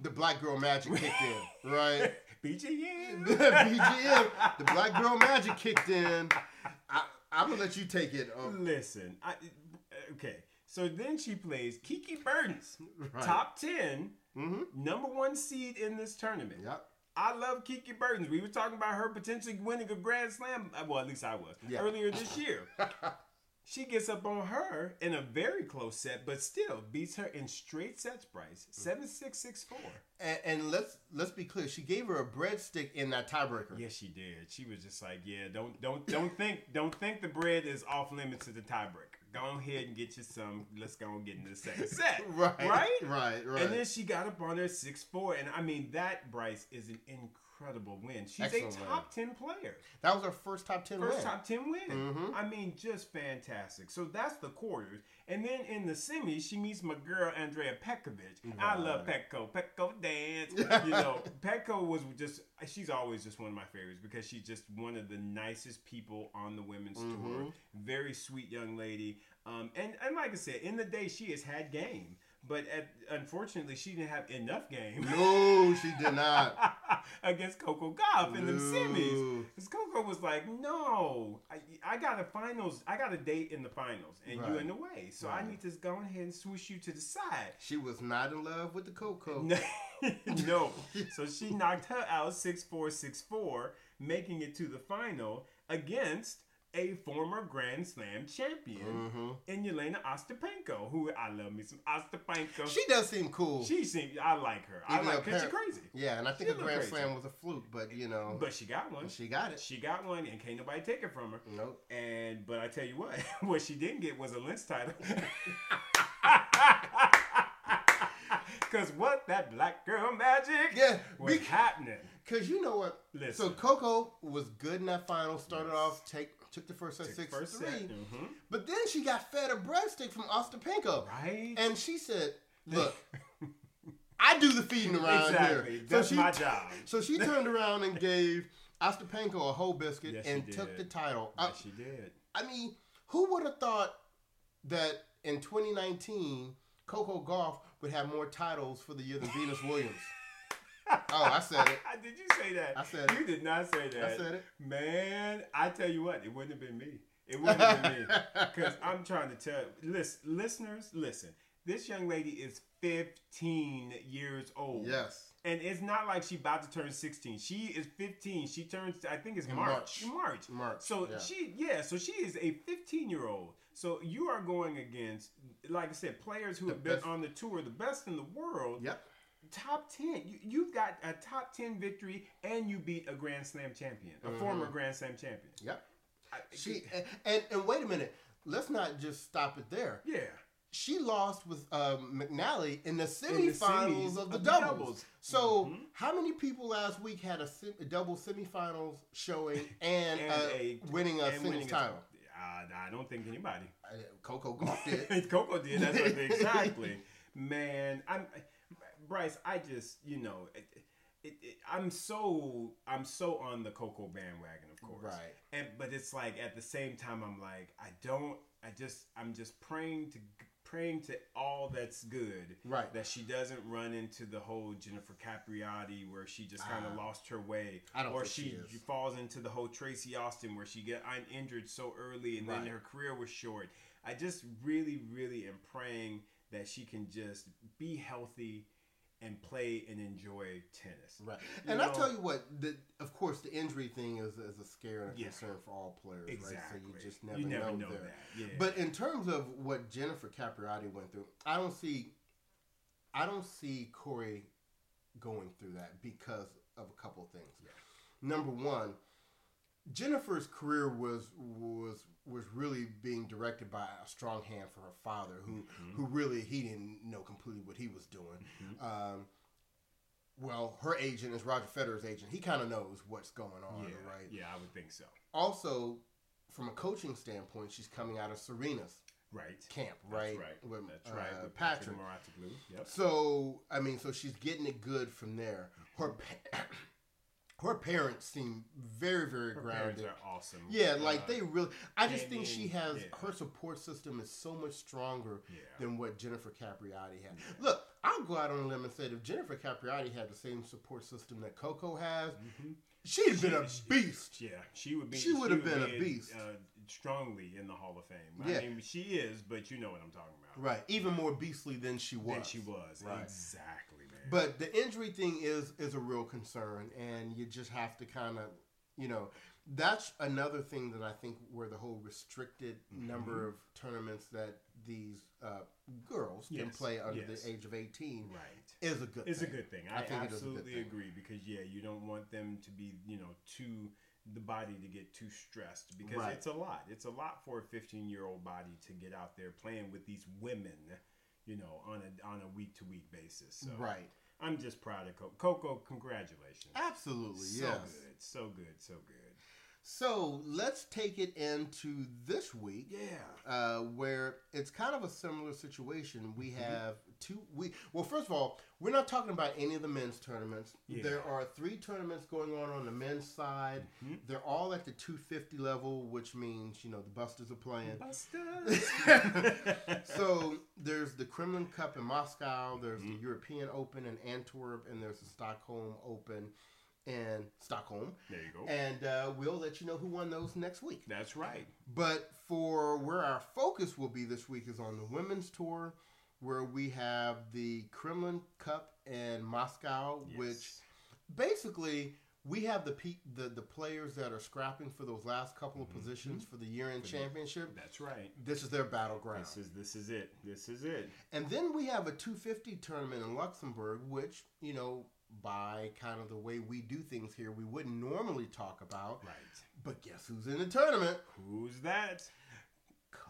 Speaker 2: the black girl magic kicked in, right?
Speaker 1: BGM.
Speaker 2: BGM, the black girl magic kicked in. I, I'm gonna let you take it. Um,
Speaker 1: Listen, I, okay. So then she plays Kiki Bertens,
Speaker 2: right.
Speaker 1: top ten,
Speaker 2: Mm-hmm.
Speaker 1: number one seed in this tournament.
Speaker 2: Yep.
Speaker 1: I love Kiki Bertens. We were talking about her potentially winning a Grand Slam. uh, Well, at least I was
Speaker 2: Yeah.
Speaker 1: earlier this year. she gets up on her in a very close set, but still beats her in straight sets. Bryce seven six six four.
Speaker 2: And, and let's let's be clear. She gave her a breadstick in that tiebreaker.
Speaker 1: Yes, she did. She was just like, yeah, don't don't don't think don't think the bread is off limits to the tiebreaker. Go ahead and get you some. Let's go and get into the second set.
Speaker 2: Right.
Speaker 1: Right?
Speaker 2: Right. Right.
Speaker 1: And then she got up on her six four, and I mean that Bryce is an incredible win. She's
Speaker 2: Excellent
Speaker 1: a
Speaker 2: win.
Speaker 1: top ten player.
Speaker 2: That was her first top ten
Speaker 1: First
Speaker 2: win.
Speaker 1: top 10 win.
Speaker 2: Mhm.
Speaker 1: I mean, just fantastic. So that's the quarters. And then in the semis, she meets my girl, Andrea Petkovic. I love Petko. Petko dance. you know, Petko was just, she's always just one of my favorites because she's just one of the nicest people on the women's
Speaker 2: Mm-hmm.
Speaker 1: tour. Very sweet young lady. Um, and, and like I said, in the day, she has had game. But at, unfortunately, she didn't have enough game.
Speaker 2: No, she did not.
Speaker 1: against Coco Gauff in the semis. Because Was like, no, I, I got a finals, I got a date in the finals, and you in the way. So I need to go ahead and swoosh you to the side.
Speaker 2: She was not in love with the Coco.
Speaker 1: no. no. So she knocked her out 6 4 6 4, making it to the final against a former Grand Slam champion mm-hmm. in Jelena Ostapenko, who I love me some Ostapenko.
Speaker 2: She does seem cool.
Speaker 1: She seems, I like her. I like her. She's crazy.
Speaker 2: Yeah, and I think
Speaker 1: She
Speaker 2: a grand
Speaker 1: crazy.
Speaker 2: slam was a fluke, but you know,
Speaker 1: But she got one.
Speaker 2: she got it.
Speaker 1: She got one, and can't nobody take it from her.
Speaker 2: Nope.
Speaker 1: And but I tell you what, what she didn't get was a Linz title. Cause what that black girl magic
Speaker 2: Yeah,
Speaker 1: was
Speaker 2: bec-
Speaker 1: happening.
Speaker 2: Cause you know what?
Speaker 1: Listen.
Speaker 2: So Coco was good in that final. Started
Speaker 1: Yes.
Speaker 2: off take took the first set
Speaker 1: Took
Speaker 2: six
Speaker 1: first
Speaker 2: three,
Speaker 1: set, mhm.
Speaker 2: but then she got fed a breadstick from Ostapenko,
Speaker 1: Right?
Speaker 2: and she said, "Look, I do the feeding around
Speaker 1: exactly.
Speaker 2: here."
Speaker 1: That's
Speaker 2: she
Speaker 1: my job.
Speaker 2: So she turned around and gave Ostapenko a whole biscuit
Speaker 1: Yes,
Speaker 2: and took the title.
Speaker 1: Yes, she did.
Speaker 2: I mean, who would have thought that in 2019 Coco Gauff would have more titles for the year than Venus Williams? Oh, I said it.
Speaker 1: Did you say that?
Speaker 2: I said it.
Speaker 1: You did not say that.
Speaker 2: I said it.
Speaker 1: Man, I tell you what, it wouldn't have been me. It wouldn't have been me. Because I'm trying to tell listen, listeners, listen. This young lady is 15 years old.
Speaker 2: Yes.
Speaker 1: And it's not like she about to turn 16. She is 15. She turns, I think it's March.
Speaker 2: March.
Speaker 1: March.
Speaker 2: March,
Speaker 1: So
Speaker 2: yeah.
Speaker 1: she, yeah, so she is a 15 year old. So you are going against, like I said, players who
Speaker 2: The
Speaker 1: have been
Speaker 2: best-
Speaker 1: on the tour, the best in the world
Speaker 2: Yep.
Speaker 1: Top 10 you, you've got a top 10 victory and you beat a grand slam champion a former grand slam champion
Speaker 2: Yep.
Speaker 1: I,
Speaker 2: She and, and and wait a minute. Let's not just stop it there.
Speaker 1: yeah
Speaker 2: She lost with um, McNally in the
Speaker 1: the
Speaker 2: semifinals
Speaker 1: semis
Speaker 2: of the
Speaker 1: of the
Speaker 2: doubles.
Speaker 1: doubles.
Speaker 2: So,
Speaker 1: Mhm.
Speaker 2: how many people last week had a, sem- a double semifinals showing and,
Speaker 1: And
Speaker 2: uh,
Speaker 1: a-
Speaker 2: winning a
Speaker 1: and
Speaker 2: singles
Speaker 1: winning
Speaker 2: title?
Speaker 1: uh, i don't think anybody
Speaker 2: Uh, Coco Gauff did.
Speaker 1: coco did that's what exactly man i'm bryce i just you know it, it, it, i'm so i'm so on the coco bandwagon of course
Speaker 2: Right.
Speaker 1: and but it's like at the same time i'm like i don't i just i'm just praying to praying to all that's good
Speaker 2: Right.
Speaker 1: that she doesn't run into the whole jennifer capriati where she just kind of
Speaker 2: Ah.
Speaker 1: lost her way
Speaker 2: I don't
Speaker 1: or
Speaker 2: think
Speaker 1: she,
Speaker 2: she
Speaker 1: falls into the whole tracy austin where she get I'm injured so early and then her career was short i just really really am praying that she can just be healthy and play and enjoy tennis
Speaker 2: Right.
Speaker 1: You
Speaker 2: And I
Speaker 1: know-
Speaker 2: tell you what, the, of course, the injury thing is, is a scare and a
Speaker 1: Yeah.
Speaker 2: concern for all players,
Speaker 1: exactly
Speaker 2: right? So you just never,
Speaker 1: you never
Speaker 2: know,
Speaker 1: know,
Speaker 2: there.
Speaker 1: that yeah
Speaker 2: But in terms of what Jennifer Capriati went through, I don't see, I don't see Cori going through that because of a couple of things. Number one, Jennifer's career was was was really being directed by a strong hand for her father, who
Speaker 1: Mm-hmm.
Speaker 2: who really he didn't know completely what he was doing. Um, well, her agent is Roger Federer's agent. He kind of knows what's going on,
Speaker 1: yeah
Speaker 2: right?
Speaker 1: yeah i would think so
Speaker 2: Also, from a coaching standpoint, she's coming out of Serena's
Speaker 1: right
Speaker 2: camp,
Speaker 1: That's
Speaker 2: right?
Speaker 1: right.
Speaker 2: With,
Speaker 1: That's
Speaker 2: uh,
Speaker 1: right. With
Speaker 2: Patrick.
Speaker 1: Patrick Yep.
Speaker 2: So, I mean, so she's getting it good from there. Her pa- her parents seem very, very
Speaker 1: Her
Speaker 2: grounded.
Speaker 1: parents are awesome.
Speaker 2: Yeah, like
Speaker 1: Uh,
Speaker 2: they really. I just think she has
Speaker 1: yeah.
Speaker 2: her support system is so much stronger
Speaker 1: Yeah.
Speaker 2: than what Jennifer Capriati had. Look, I'll go out on a limb and say that if Jennifer Capriati had the same support system that Coco has, she'd been a
Speaker 1: Mm-hmm. She-
Speaker 2: beast.
Speaker 1: Yeah, she would be.
Speaker 2: She would have been a beast.
Speaker 1: Uh, strongly in the Hall of Fame.
Speaker 2: Yeah.
Speaker 1: I mean, she is, but you know what I'm talking about.
Speaker 2: Right, even more beastly than she was.
Speaker 1: Than she was.
Speaker 2: Right.
Speaker 1: Exactly.
Speaker 2: But the injury thing is is a real concern, and you just have to kind of, you know, that's another thing that I think where the whole restricted
Speaker 1: Mm-hmm.
Speaker 2: number of tournaments that these uh, girls can play under
Speaker 1: yes.
Speaker 2: the age of eighteen
Speaker 1: right.
Speaker 2: is a good.
Speaker 1: It's a
Speaker 2: thing.
Speaker 1: good thing.
Speaker 2: I
Speaker 1: I,
Speaker 2: think it is a good
Speaker 1: absolutely
Speaker 2: thing.
Speaker 1: agree because yeah, you don't want them to be, you know, too the body to get too stressed because
Speaker 2: Right.
Speaker 1: it's a lot. It's a lot for a 15 year old body to get out there playing with these women, you know, on a on a week to week basis. So
Speaker 2: Right.
Speaker 1: I'm just proud of Coco. Coco, congratulations.
Speaker 2: Absolutely,
Speaker 1: So
Speaker 2: yes.
Speaker 1: good, so good, so good.
Speaker 2: So let's take it into this week.
Speaker 1: Yeah.
Speaker 2: uh, where it's kind of a similar situation. We
Speaker 1: Mm-hmm.
Speaker 2: have two. We well, first of all, we're not talking about any of the men's tournaments.
Speaker 1: Yeah.
Speaker 2: There are three tournaments going on on the men's side.
Speaker 1: Mm-hmm.
Speaker 2: They're all at the 250 level, which means you know the Busters are playing.
Speaker 1: Busters.
Speaker 2: so there's the Kremlin Cup in Moscow. There's
Speaker 1: Mm-hmm.
Speaker 2: the European Open in Antwerp, and there's the Stockholm Open in Stockholm.
Speaker 1: there you go.
Speaker 2: And uh, we'll let you know who won those next week.
Speaker 1: That's right.
Speaker 2: But for where our focus will be this week is on the women's tour, where we have the Kremlin Cup in Moscow, which basically we have the pe- the the players that are scrapping for those last couple of mm-hmm. positions for the year-end championship.
Speaker 1: That's right.
Speaker 2: This is their battleground.
Speaker 1: This is this is it. This is it.
Speaker 2: And then we have a 250 tournament in Luxembourg, which, you know, by kind of the way we do things here, we wouldn't normally talk about.
Speaker 1: Right.
Speaker 2: But guess who's in the tournament?
Speaker 1: Who's that?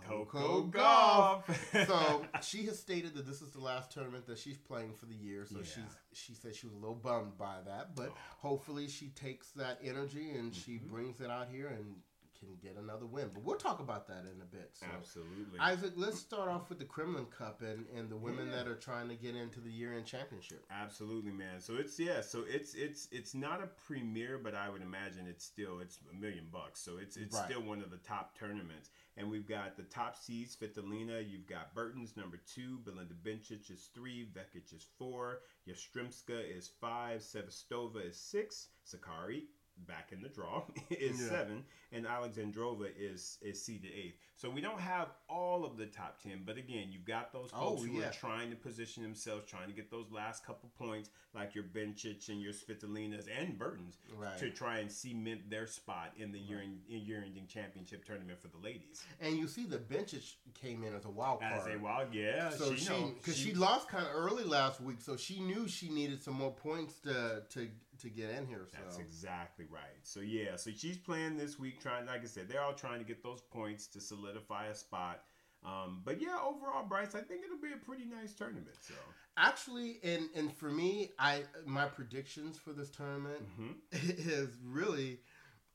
Speaker 2: Coco Gauff. so she has stated that this is the last tournament that she's playing for the year. So
Speaker 1: Yeah.
Speaker 2: she's she said she was a little bummed by that, but hopefully she takes that energy and she
Speaker 1: Mm-hmm.
Speaker 2: brings it out here and can get another win. But we'll talk about that in a bit. So.
Speaker 1: Absolutely.
Speaker 2: Isaac, let's start off with the Kremlin Cup and, and the women
Speaker 1: Yeah.
Speaker 2: that are trying to get into the year-end championship.
Speaker 1: Absolutely, man. So it's yeah. So it's it's it's not a premiere, but I would imagine it's still it's a million bucks. So it's it's
Speaker 2: Right.
Speaker 1: still one of the top tournaments. And we've got the top seeds: Svitolina. You've got Bertens' number two. Belinda Bencic is three. Vekic is four. Yastremska is five. Sevastova is six. Sakkari back in the draw is
Speaker 2: Yeah.
Speaker 1: seven and alexandrova is is seeded eighth so we don't have all of the top 10 but again you've got those
Speaker 2: Oh,
Speaker 1: folks who
Speaker 2: yeah.
Speaker 1: are trying to position themselves trying to get those last couple points like your Bencic and your Svitolinas and Bertens
Speaker 2: Right.
Speaker 1: to try and cement their spot in the year in year ending championship tournament for the ladies
Speaker 2: And you see the Bencic came in as a wild card.
Speaker 1: as a wild yeah
Speaker 2: so
Speaker 1: she,
Speaker 2: she,
Speaker 1: know,
Speaker 2: because she, lost kind of early last week, so she knew she needed some more points to to to get in here. So
Speaker 1: That's exactly right. So yeah, so she's playing this week, trying. Like I said, they're all trying to get those points to solidify a spot. Um, but yeah, overall, Bryce, I think it'll be a pretty nice tournament. So
Speaker 2: actually, and and for me, I my predictions for this tournament
Speaker 1: Mhm.
Speaker 2: is really,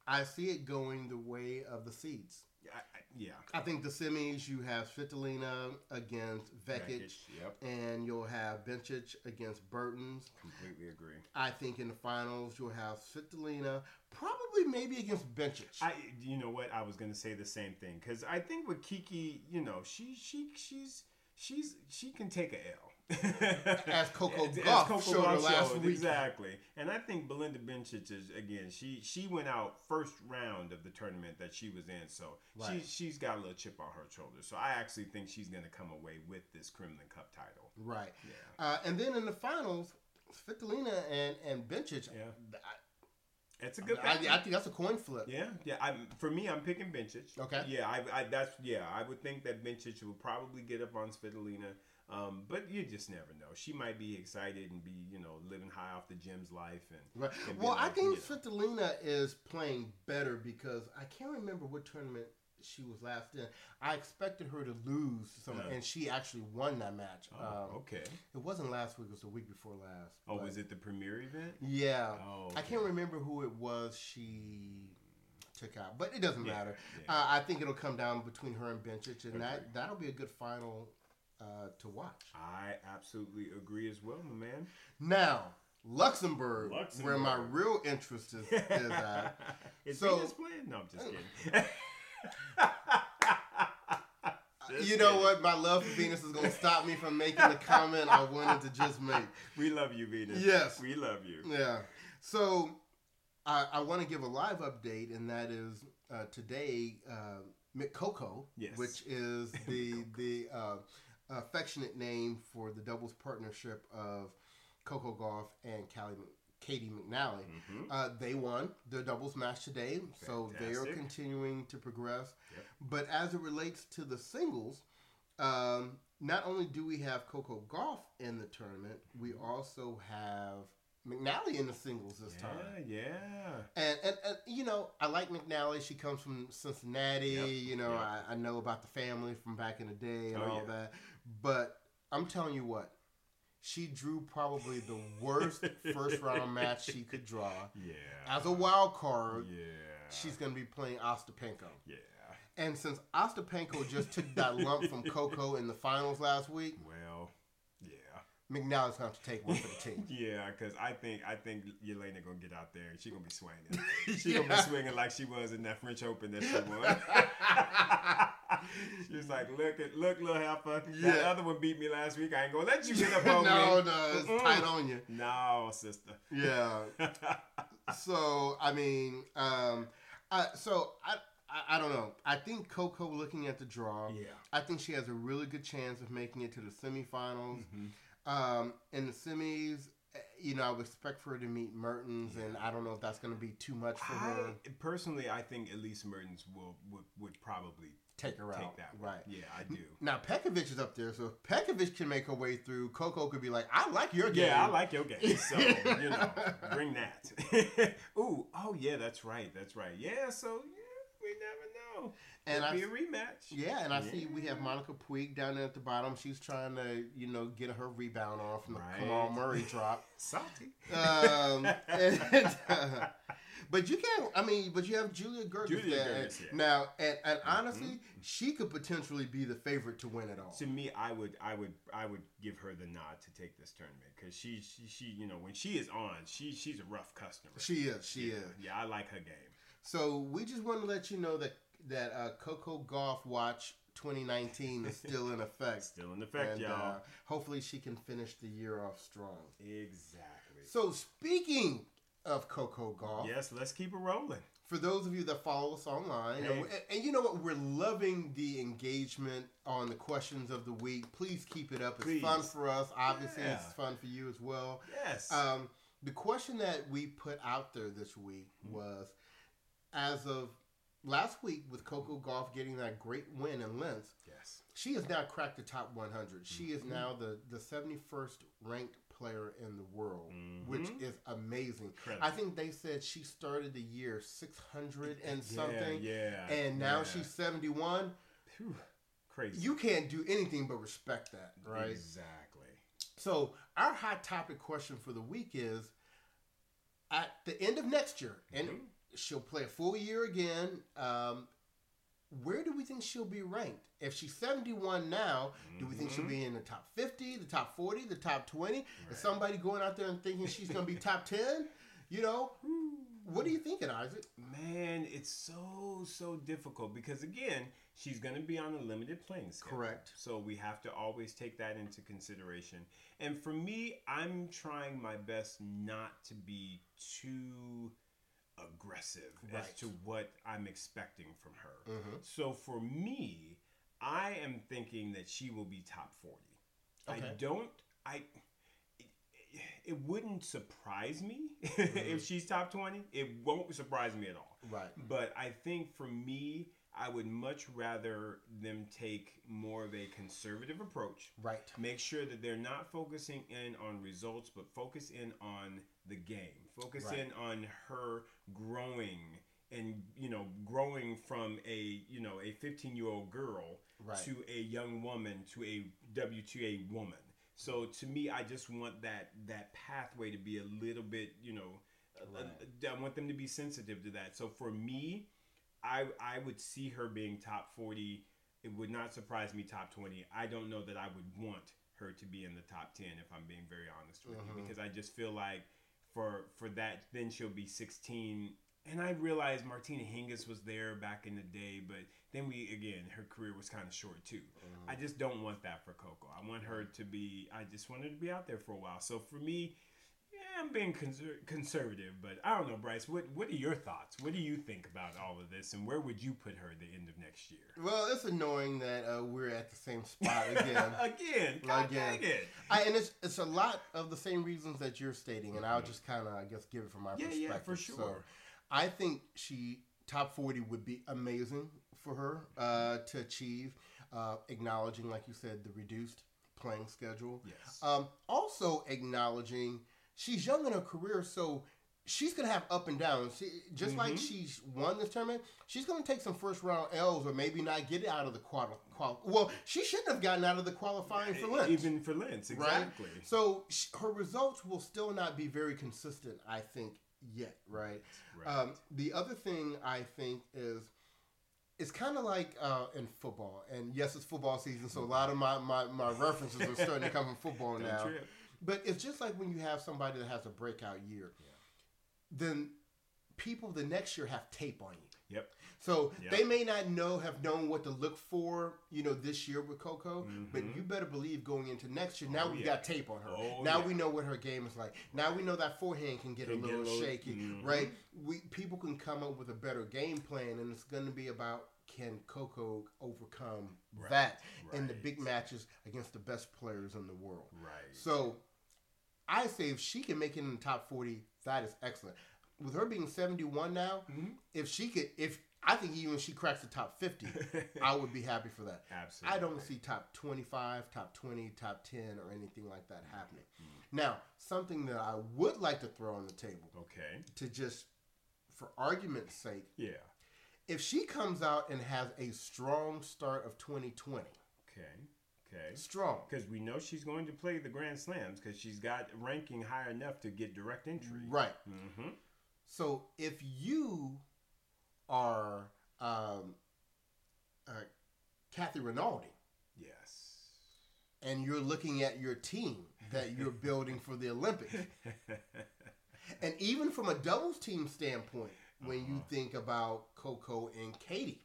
Speaker 2: I see it going the way of the seeds.
Speaker 1: Yeah,
Speaker 2: I think the semis you have Svitolina against Vekic,
Speaker 1: Yep,
Speaker 2: and you'll have Bencic against Bertens.
Speaker 1: completely agree.
Speaker 2: I think in the finals you'll have Svitolina, probably maybe against Bencic.
Speaker 1: I, you know what? I was gonna say the same thing because I think with Kiki, you know, she she she's she's she can take a L.
Speaker 2: As Coco
Speaker 1: As- as
Speaker 2: Gauff
Speaker 1: Coco
Speaker 2: showed her last
Speaker 1: showed,
Speaker 2: week.
Speaker 1: exactly. And I think Belinda Bencic is again. She she went out first round of the tournament that she was in, so
Speaker 2: Right.
Speaker 1: she she's got a little chip on her shoulder. So I actually think she's gonna come away with this Kremlin Cup title.
Speaker 2: Right.
Speaker 1: Yeah.
Speaker 2: Uh, and then in the finals, Svitolina and and Bencic.
Speaker 1: Yeah.
Speaker 2: I,
Speaker 1: It's a good.
Speaker 2: I,
Speaker 1: battle.
Speaker 2: I think that's a coin flip.
Speaker 1: Yeah, yeah. I'm for me. I'm picking Bencic.
Speaker 2: Okay.
Speaker 1: Yeah, I, I that's yeah. I would think that Bencic will probably get up on Svitolina, um, but you just never know. She might be excited and be you know living high off the gym's life and.
Speaker 2: Right.
Speaker 1: and
Speaker 2: Well, I think. Svitolina is playing better because I can't remember what tournament she was last in. I expected her to lose some,
Speaker 1: Yeah.
Speaker 2: and she actually won that match.
Speaker 1: Oh,
Speaker 2: um,
Speaker 1: okay.
Speaker 2: It wasn't last week; it was the week before last.
Speaker 1: Oh, was it the premiere event?
Speaker 2: Yeah.
Speaker 1: Oh,
Speaker 2: I can't remember who it was she took out, but it doesn't
Speaker 1: Yeah,
Speaker 2: matter.
Speaker 1: yeah.
Speaker 2: Uh, I think it'll come down between her and Bencic, and
Speaker 1: Agree.
Speaker 2: that that'll be a good final uh, to watch.
Speaker 1: I absolutely agree as well, my man.
Speaker 2: Now, Luxembourg, where my real interest is, is at.
Speaker 1: Is
Speaker 2: So-
Speaker 1: Venus playing? No, I'm just kidding. Just
Speaker 2: you know
Speaker 1: kidding.
Speaker 2: what? My love for Venus is going to stop me from making the comment I wanted to just make.
Speaker 1: We love you, Venus.
Speaker 2: Yes.
Speaker 1: we love you.
Speaker 2: Yeah. So I, I want to give a live update, and that is uh, today, uh, McCoco,
Speaker 1: Yes.
Speaker 2: which is the the uh, affectionate name for the doubles partnership of Coco Gauff and Callie, Caty McNally.
Speaker 1: Mhm.
Speaker 2: Uh, they won the doubles match today, so they are continuing to progress.
Speaker 1: Yep.
Speaker 2: But as it relates to the singles, um, not only do we have Coco Gauff in the tournament, we also have McNally in the singles this
Speaker 1: Yeah,
Speaker 2: time.
Speaker 1: yeah.
Speaker 2: And, and, and you know, I like McNally. She comes from Cincinnati.
Speaker 1: Yep,
Speaker 2: You know,
Speaker 1: yep.
Speaker 2: I, I know about the family from back in the day and
Speaker 1: Oh,
Speaker 2: all
Speaker 1: yeah.
Speaker 2: that. But I'm telling you what, she drew probably the worst first round match she could draw.
Speaker 1: Yeah.
Speaker 2: As a wild card,
Speaker 1: Yeah.
Speaker 2: she's going to be playing Ostapenko.
Speaker 1: Yeah.
Speaker 2: And since Ostapenko just took that lump from Coco in the finals last week,
Speaker 1: Well, yeah.
Speaker 2: McNally's going to have to take one for the team.
Speaker 1: Yeah, because I think I think Jelena gonna get out there and she gonna be swinging. She gonna be swinging like she was in that French Open that she won. She was like, "Look at look, little heifer. That other one beat me last week. I ain't gonna let you get up on
Speaker 2: no,
Speaker 1: me.
Speaker 2: no, no, it's
Speaker 1: Mm-mm.
Speaker 2: tight on you.
Speaker 1: No, sister.
Speaker 2: Yeah. so I mean, um, I, so I, I I don't know. I think Coco looking at the draw.
Speaker 1: yeah.
Speaker 2: I think she has a really good chance of making it to the semifinals.
Speaker 1: Mhm.
Speaker 2: Um, in the semis, eh, you know, I would expect for her to meet Mertens, and I don't know if that's going to be too much for her.
Speaker 1: Personally, I think Elise Mertens will would, would probably
Speaker 2: Take her
Speaker 1: take
Speaker 2: out,
Speaker 1: that one.
Speaker 2: right?
Speaker 1: Yeah, I do.
Speaker 2: Now Petkovic is up there, so if Petkovic can make her way through, Coco could be like, "I like your game."
Speaker 1: Yeah, I like your game. So, you know, bring that. Ooh, oh yeah, that's right. That's right. Yeah, so yeah, we never know.
Speaker 2: And I-
Speaker 1: be a rematch.
Speaker 2: Yeah, and I see we have Monica Puig down there at the bottom. She's trying to, you know, get her rebound off from the
Speaker 1: Right.
Speaker 2: Kamal Murray drop.
Speaker 1: Salty.
Speaker 2: Um, and, uh, but you can't. I mean, but you have Julia Goerges
Speaker 1: Julia
Speaker 2: there
Speaker 1: Goerges, yeah.
Speaker 2: now, and, and
Speaker 1: Mm-hmm.
Speaker 2: honestly, she could potentially be the favorite to win it all.
Speaker 1: To me, I would, I would, I would give her the nod to take this tournament because she, she, she, you know, when she is on, she, she's a rough customer.
Speaker 2: She is. She
Speaker 1: yeah,
Speaker 2: is.
Speaker 1: Yeah, I like her game.
Speaker 2: So we just want to let you know that that uh, Coco Gauff Watch 2019 is still in effect.
Speaker 1: Still in effect,
Speaker 2: and,
Speaker 1: y'all.
Speaker 2: uh, hopefully, she can finish the year off strong.
Speaker 1: exactly.
Speaker 2: So speaking of Coco Gauff,
Speaker 1: Yes, let's keep it rolling.
Speaker 2: for those of you that follow us online,
Speaker 1: Hey.
Speaker 2: and, and, you know what, we're loving the engagement on the questions of the week. Please keep it up. It's
Speaker 1: Please.
Speaker 2: fun for us. Obviously,
Speaker 1: Yeah.
Speaker 2: it's fun for you as well.
Speaker 1: Yes.
Speaker 2: Um, the question that we put out there this week
Speaker 1: Mm-hmm.
Speaker 2: was, as of last week, with Coco Gauff getting that great win in Linz,
Speaker 1: yes.
Speaker 2: she has now cracked the top 100. She is
Speaker 1: Mm-hmm.
Speaker 2: now the, the 71st ranked player in the world, which
Speaker 1: Mhm.
Speaker 2: is amazing.
Speaker 1: Incredible.
Speaker 2: I think they said she started the year 600 and something,
Speaker 1: Yeah, yeah.
Speaker 2: and now
Speaker 1: yeah.
Speaker 2: she's 71.
Speaker 1: Phew, crazy.
Speaker 2: You can't do anything but respect that, right?
Speaker 1: Exactly.
Speaker 2: So, our hot topic question for the week is at the end of next year, and
Speaker 1: Mhm.
Speaker 2: she'll play a full year again. Um, where do we think she'll be ranked? If she's 71 now, do we think she'll
Speaker 1: Mhm.
Speaker 2: be in the top 50, the top 40, the top 20? Is somebody going out there and thinking she's going to be top 10? You know, what are you thinking, Isaac?
Speaker 1: Man, it's so so difficult because again, she's going to be on a limited playing schedule.
Speaker 2: Correct.
Speaker 1: So we have to always take that into consideration. And for me, I'm trying my best not to be too aggressive as to what I'm expecting from her.
Speaker 2: Mhm.
Speaker 1: So for me, I am thinking that she will be top 40. I don't I it, it wouldn't surprise me
Speaker 2: Mm-hmm.
Speaker 1: if she's top 20. It won't surprise me at all.
Speaker 2: Right.
Speaker 1: But I think for me, I would much rather them take more of a conservative approach.
Speaker 2: Right.
Speaker 1: Make sure that they're not focusing in on results, but focus in on the game. Focus
Speaker 2: Right.
Speaker 1: in on her growing and you know growing from a you know a 15 year old girl
Speaker 2: Right.
Speaker 1: to a young woman to a WTA woman. So to me, I just want that that pathway to be a little bit you know. uh, I want them to be sensitive to that. So for me, I I would see her being top 40. It would not surprise me top 20. I don't know that I would want her to be in the top 10 if I'm being very honest with
Speaker 2: Mhm.
Speaker 1: you because I just feel like for for that then she'll be 16 and I realized Martina Hingis was there back in the day, but then we again her career was kind of short too. Mm-hmm. I just don't want that for Coco. I want her to be. I just wanted to be out there for a while. So for me, I'm being conser- conservative, but I don't know, Bryce. What What are your thoughts? What do you think about all of this, and where would you put her at the end of next year?
Speaker 2: Well, it's annoying that uh, we're at the same spot again.
Speaker 1: again, God
Speaker 2: Again.
Speaker 1: dang it.
Speaker 2: I, and it's it's a lot of the same reasons that you're stating, and I'll just kind of I guess give it from my
Speaker 1: Mm-hmm. Yeah,
Speaker 2: perspective.
Speaker 1: yeah, for
Speaker 2: So,
Speaker 1: sure.
Speaker 2: I think she top forty would be amazing for her uh, to achieve, uh, acknowledging, like you said, the reduced playing schedule.
Speaker 1: Yes.
Speaker 2: Um, also acknowledging she's young in her career, so she's gonna have up and down. She, just like
Speaker 1: Mm-hmm.
Speaker 2: she's won this tournament, she's gonna take some first round L's or maybe not get it out of the quali. quali- well, she shouldn't have gotten out of the qualifying for Linz.
Speaker 1: Even for Linz, exactly.
Speaker 2: Right? So sh- her results will still not be very consistent, I think, yet, right?
Speaker 1: Right.
Speaker 2: Um, the other thing I think is it's kind of like uh, in football, and yes, it's football season, so a lot of my, my, my references are starting to come from football now.
Speaker 1: trip.
Speaker 2: But it's just like when you have somebody that has a breakout year, then people the next year have tape on you.
Speaker 1: Yep.
Speaker 2: So
Speaker 1: Yeah.
Speaker 2: they may not know, have known what to look for, you know, this year with Coco. But you better believe going into next year, now
Speaker 1: Mm-hmm. Oh,
Speaker 2: we
Speaker 1: yeah.
Speaker 2: got tape on her.
Speaker 1: Oh,
Speaker 2: now
Speaker 1: yeah.
Speaker 2: we know what her game is like. Now we know that forehand can get
Speaker 1: Can
Speaker 2: a
Speaker 1: get a
Speaker 2: little
Speaker 1: little-
Speaker 2: shaky,
Speaker 1: Mhm.
Speaker 2: right? We people can come up with a better game plan, and it's going to be about can Coco overcome
Speaker 1: Right.
Speaker 2: that in the big matches against the best players in the world.
Speaker 1: Right.
Speaker 2: So I say if she can make it in the top 40, that is excellent. With her being 71 now,
Speaker 1: Mm-hmm.
Speaker 2: if she could, if I think even if she cracks the top 50, I would be happy for that.
Speaker 1: Absolutely.
Speaker 2: I don't see top 25, top 20, top 10, or anything like that happening.
Speaker 1: Mm-hmm.
Speaker 2: Now, something that I would like to throw on the table
Speaker 1: Okay.
Speaker 2: to just, for argument's sake,
Speaker 1: Yeah.
Speaker 2: if she comes out and has a strong start of 2020,
Speaker 1: Okay. Okay.
Speaker 2: strong,
Speaker 1: Because we know she's going to play the Grand Slams because she's got ranking high enough to get direct entry.
Speaker 2: right?
Speaker 1: Mm-hmm.
Speaker 2: So if you are um, uh, Kathy Rinaldi
Speaker 1: Yes.
Speaker 2: and you're looking at your team that you're building for the Olympics, and even from a doubles team standpoint, when you think about Coco and Caty,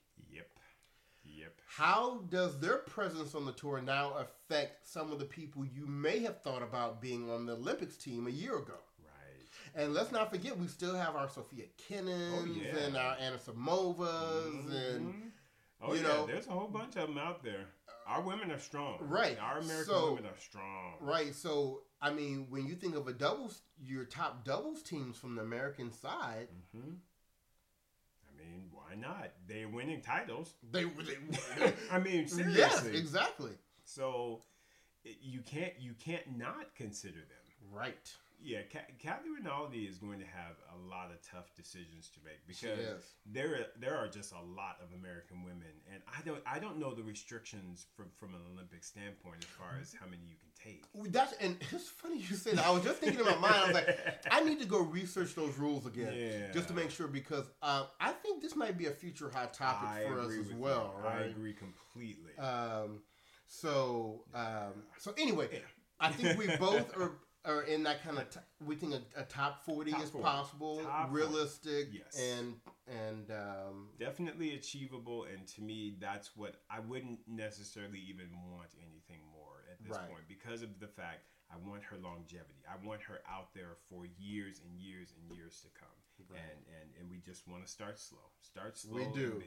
Speaker 1: yep.
Speaker 2: How does their presence on the tour now affect some of the people you may have thought about being on the Olympics team a year ago?
Speaker 1: Right.
Speaker 2: And let's not forget, we still have our Sofia Kenins
Speaker 1: Oh, yeah.
Speaker 2: and our Anisimovas and
Speaker 1: Mhm. Oh
Speaker 2: you
Speaker 1: yeah,
Speaker 2: know-
Speaker 1: there's a whole bunch of them out there. Our women are strong.
Speaker 2: Right.
Speaker 1: Our American
Speaker 2: So-
Speaker 1: women are strong.
Speaker 2: Right. So, I mean, when you think of a doubles, your top doubles teams from the American side,
Speaker 1: hmm mean, why not? They're winning titles.
Speaker 2: they, they
Speaker 1: I mean, seriously.
Speaker 2: yes, exactly.
Speaker 1: So you can't you can't not consider them.
Speaker 2: Right.
Speaker 1: Yeah, Kathy Rinaldi is going to have a lot of tough decisions to make because there there are just a lot of American women, and I don't I don't know the restrictions from from an Olympic standpoint as far mm-hmm. as how many you can take.
Speaker 2: That's and it's funny you say that. I was just thinking in my mind. I was like, I need to go research those rules again,
Speaker 1: Yeah.
Speaker 2: just to make sure because um, I think this might be a future hot topic
Speaker 1: I
Speaker 2: for us as well.
Speaker 1: you.
Speaker 2: Right.
Speaker 1: I agree completely.
Speaker 2: Um, so um, so anyway, I think we both are are in that kind of. T- we think a, a top forty
Speaker 1: Top
Speaker 2: is
Speaker 1: 40.
Speaker 2: possible,
Speaker 1: Top 40.
Speaker 2: realistic,
Speaker 1: Yes.
Speaker 2: and and um,
Speaker 1: Definitely achievable, and to me, that's what I wouldn't necessarily even want anything more at this
Speaker 2: Right.
Speaker 1: point because of the fact I want her longevity. I want her out there for years and years and years to come.
Speaker 2: Right.
Speaker 1: And, and and we just want to start slow. Start slow.
Speaker 2: We
Speaker 1: and
Speaker 2: do.
Speaker 1: build.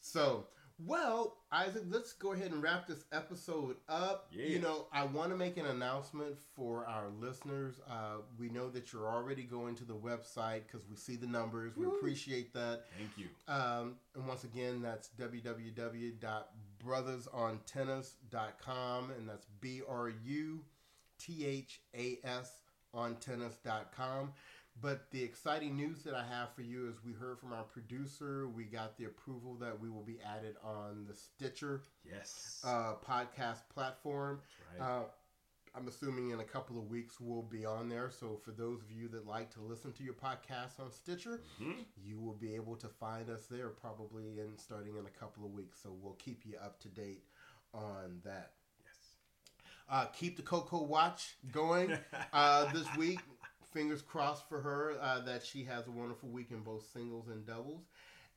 Speaker 2: So, well, Isaac, let's go ahead and wrap this episode up.
Speaker 1: Yeah.
Speaker 2: You know, I want to make an announcement for our listeners. Uh, we know that you're already going to the website because we see the numbers. We appreciate that.
Speaker 1: Thank you.
Speaker 2: Um, and once again, that's www.bruthasontennis.com, and that's B R U T H A S on tennis.com. But the exciting news that I have for you is we heard from our producer, we got the approval that we will be added on the Stitcher
Speaker 1: Yes.
Speaker 2: uh, podcast platform.
Speaker 1: Right.
Speaker 2: Uh, I'm assuming in a couple of weeks we'll be on there. So for those of you that like to listen to your podcast on Stitcher,
Speaker 1: Mhm.
Speaker 2: you will be able to find us there probably in starting in a couple of weeks. So we'll keep you up to date on that.
Speaker 1: yes.
Speaker 2: Uh, keep the Coco Watch going uh, this week. Fingers crossed for her uh, that she has a wonderful week in both singles and doubles.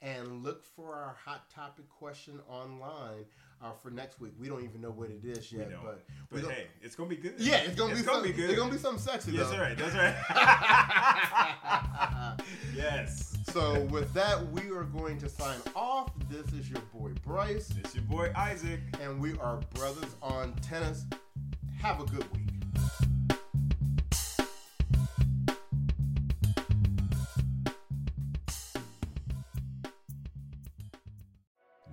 Speaker 2: And look for our hot topic question online uh, for next week. We don't even know what it is yet, but
Speaker 1: But, hey, it's gonna be good.
Speaker 2: yeah, it's gonna be
Speaker 1: gonna
Speaker 2: something.
Speaker 1: be good.
Speaker 2: It's gonna be something sexy
Speaker 1: Yes,
Speaker 2: though.
Speaker 1: right. That's right. yes.
Speaker 2: so with that, we are going to sign off. This is your boy Bryce,
Speaker 1: It's your boy Isaac.
Speaker 2: and we are Bruthas on Tennis. Have a good week.